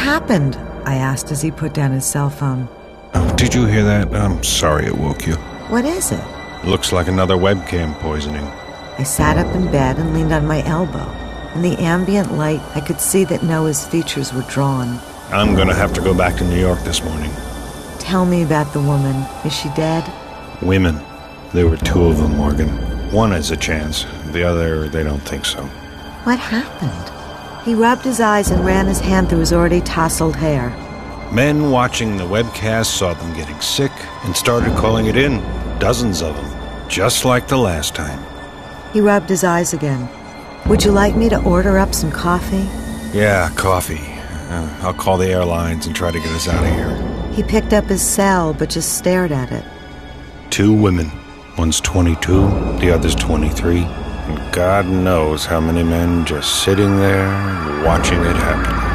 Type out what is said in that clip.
happened? I asked as he put down his cell phone. Oh, did you hear that? I'm sorry it woke you. What is it? Looks like another webcam poisoning. I sat up in bed and leaned on my elbow. In the ambient light, I could see that Noah's features were drawn. I'm gonna have to go back to New York this morning. Tell me about the woman. Is she dead? Women. There were two of them, Morgan. One has a chance, the other, they don't think so. What happened? He rubbed his eyes and ran his hand through his already tousled hair. Men watching the webcast saw them getting sick and started calling it in. Dozens of them. Just like the last time. He rubbed his eyes again. Would you like me to order up some coffee? Yeah, coffee. Uh, I'll call the airlines and try to get us out of here. He picked up his cell but just stared at it. Two women. One's 22, the other's 23. And God knows how many men just sitting there watching it happen.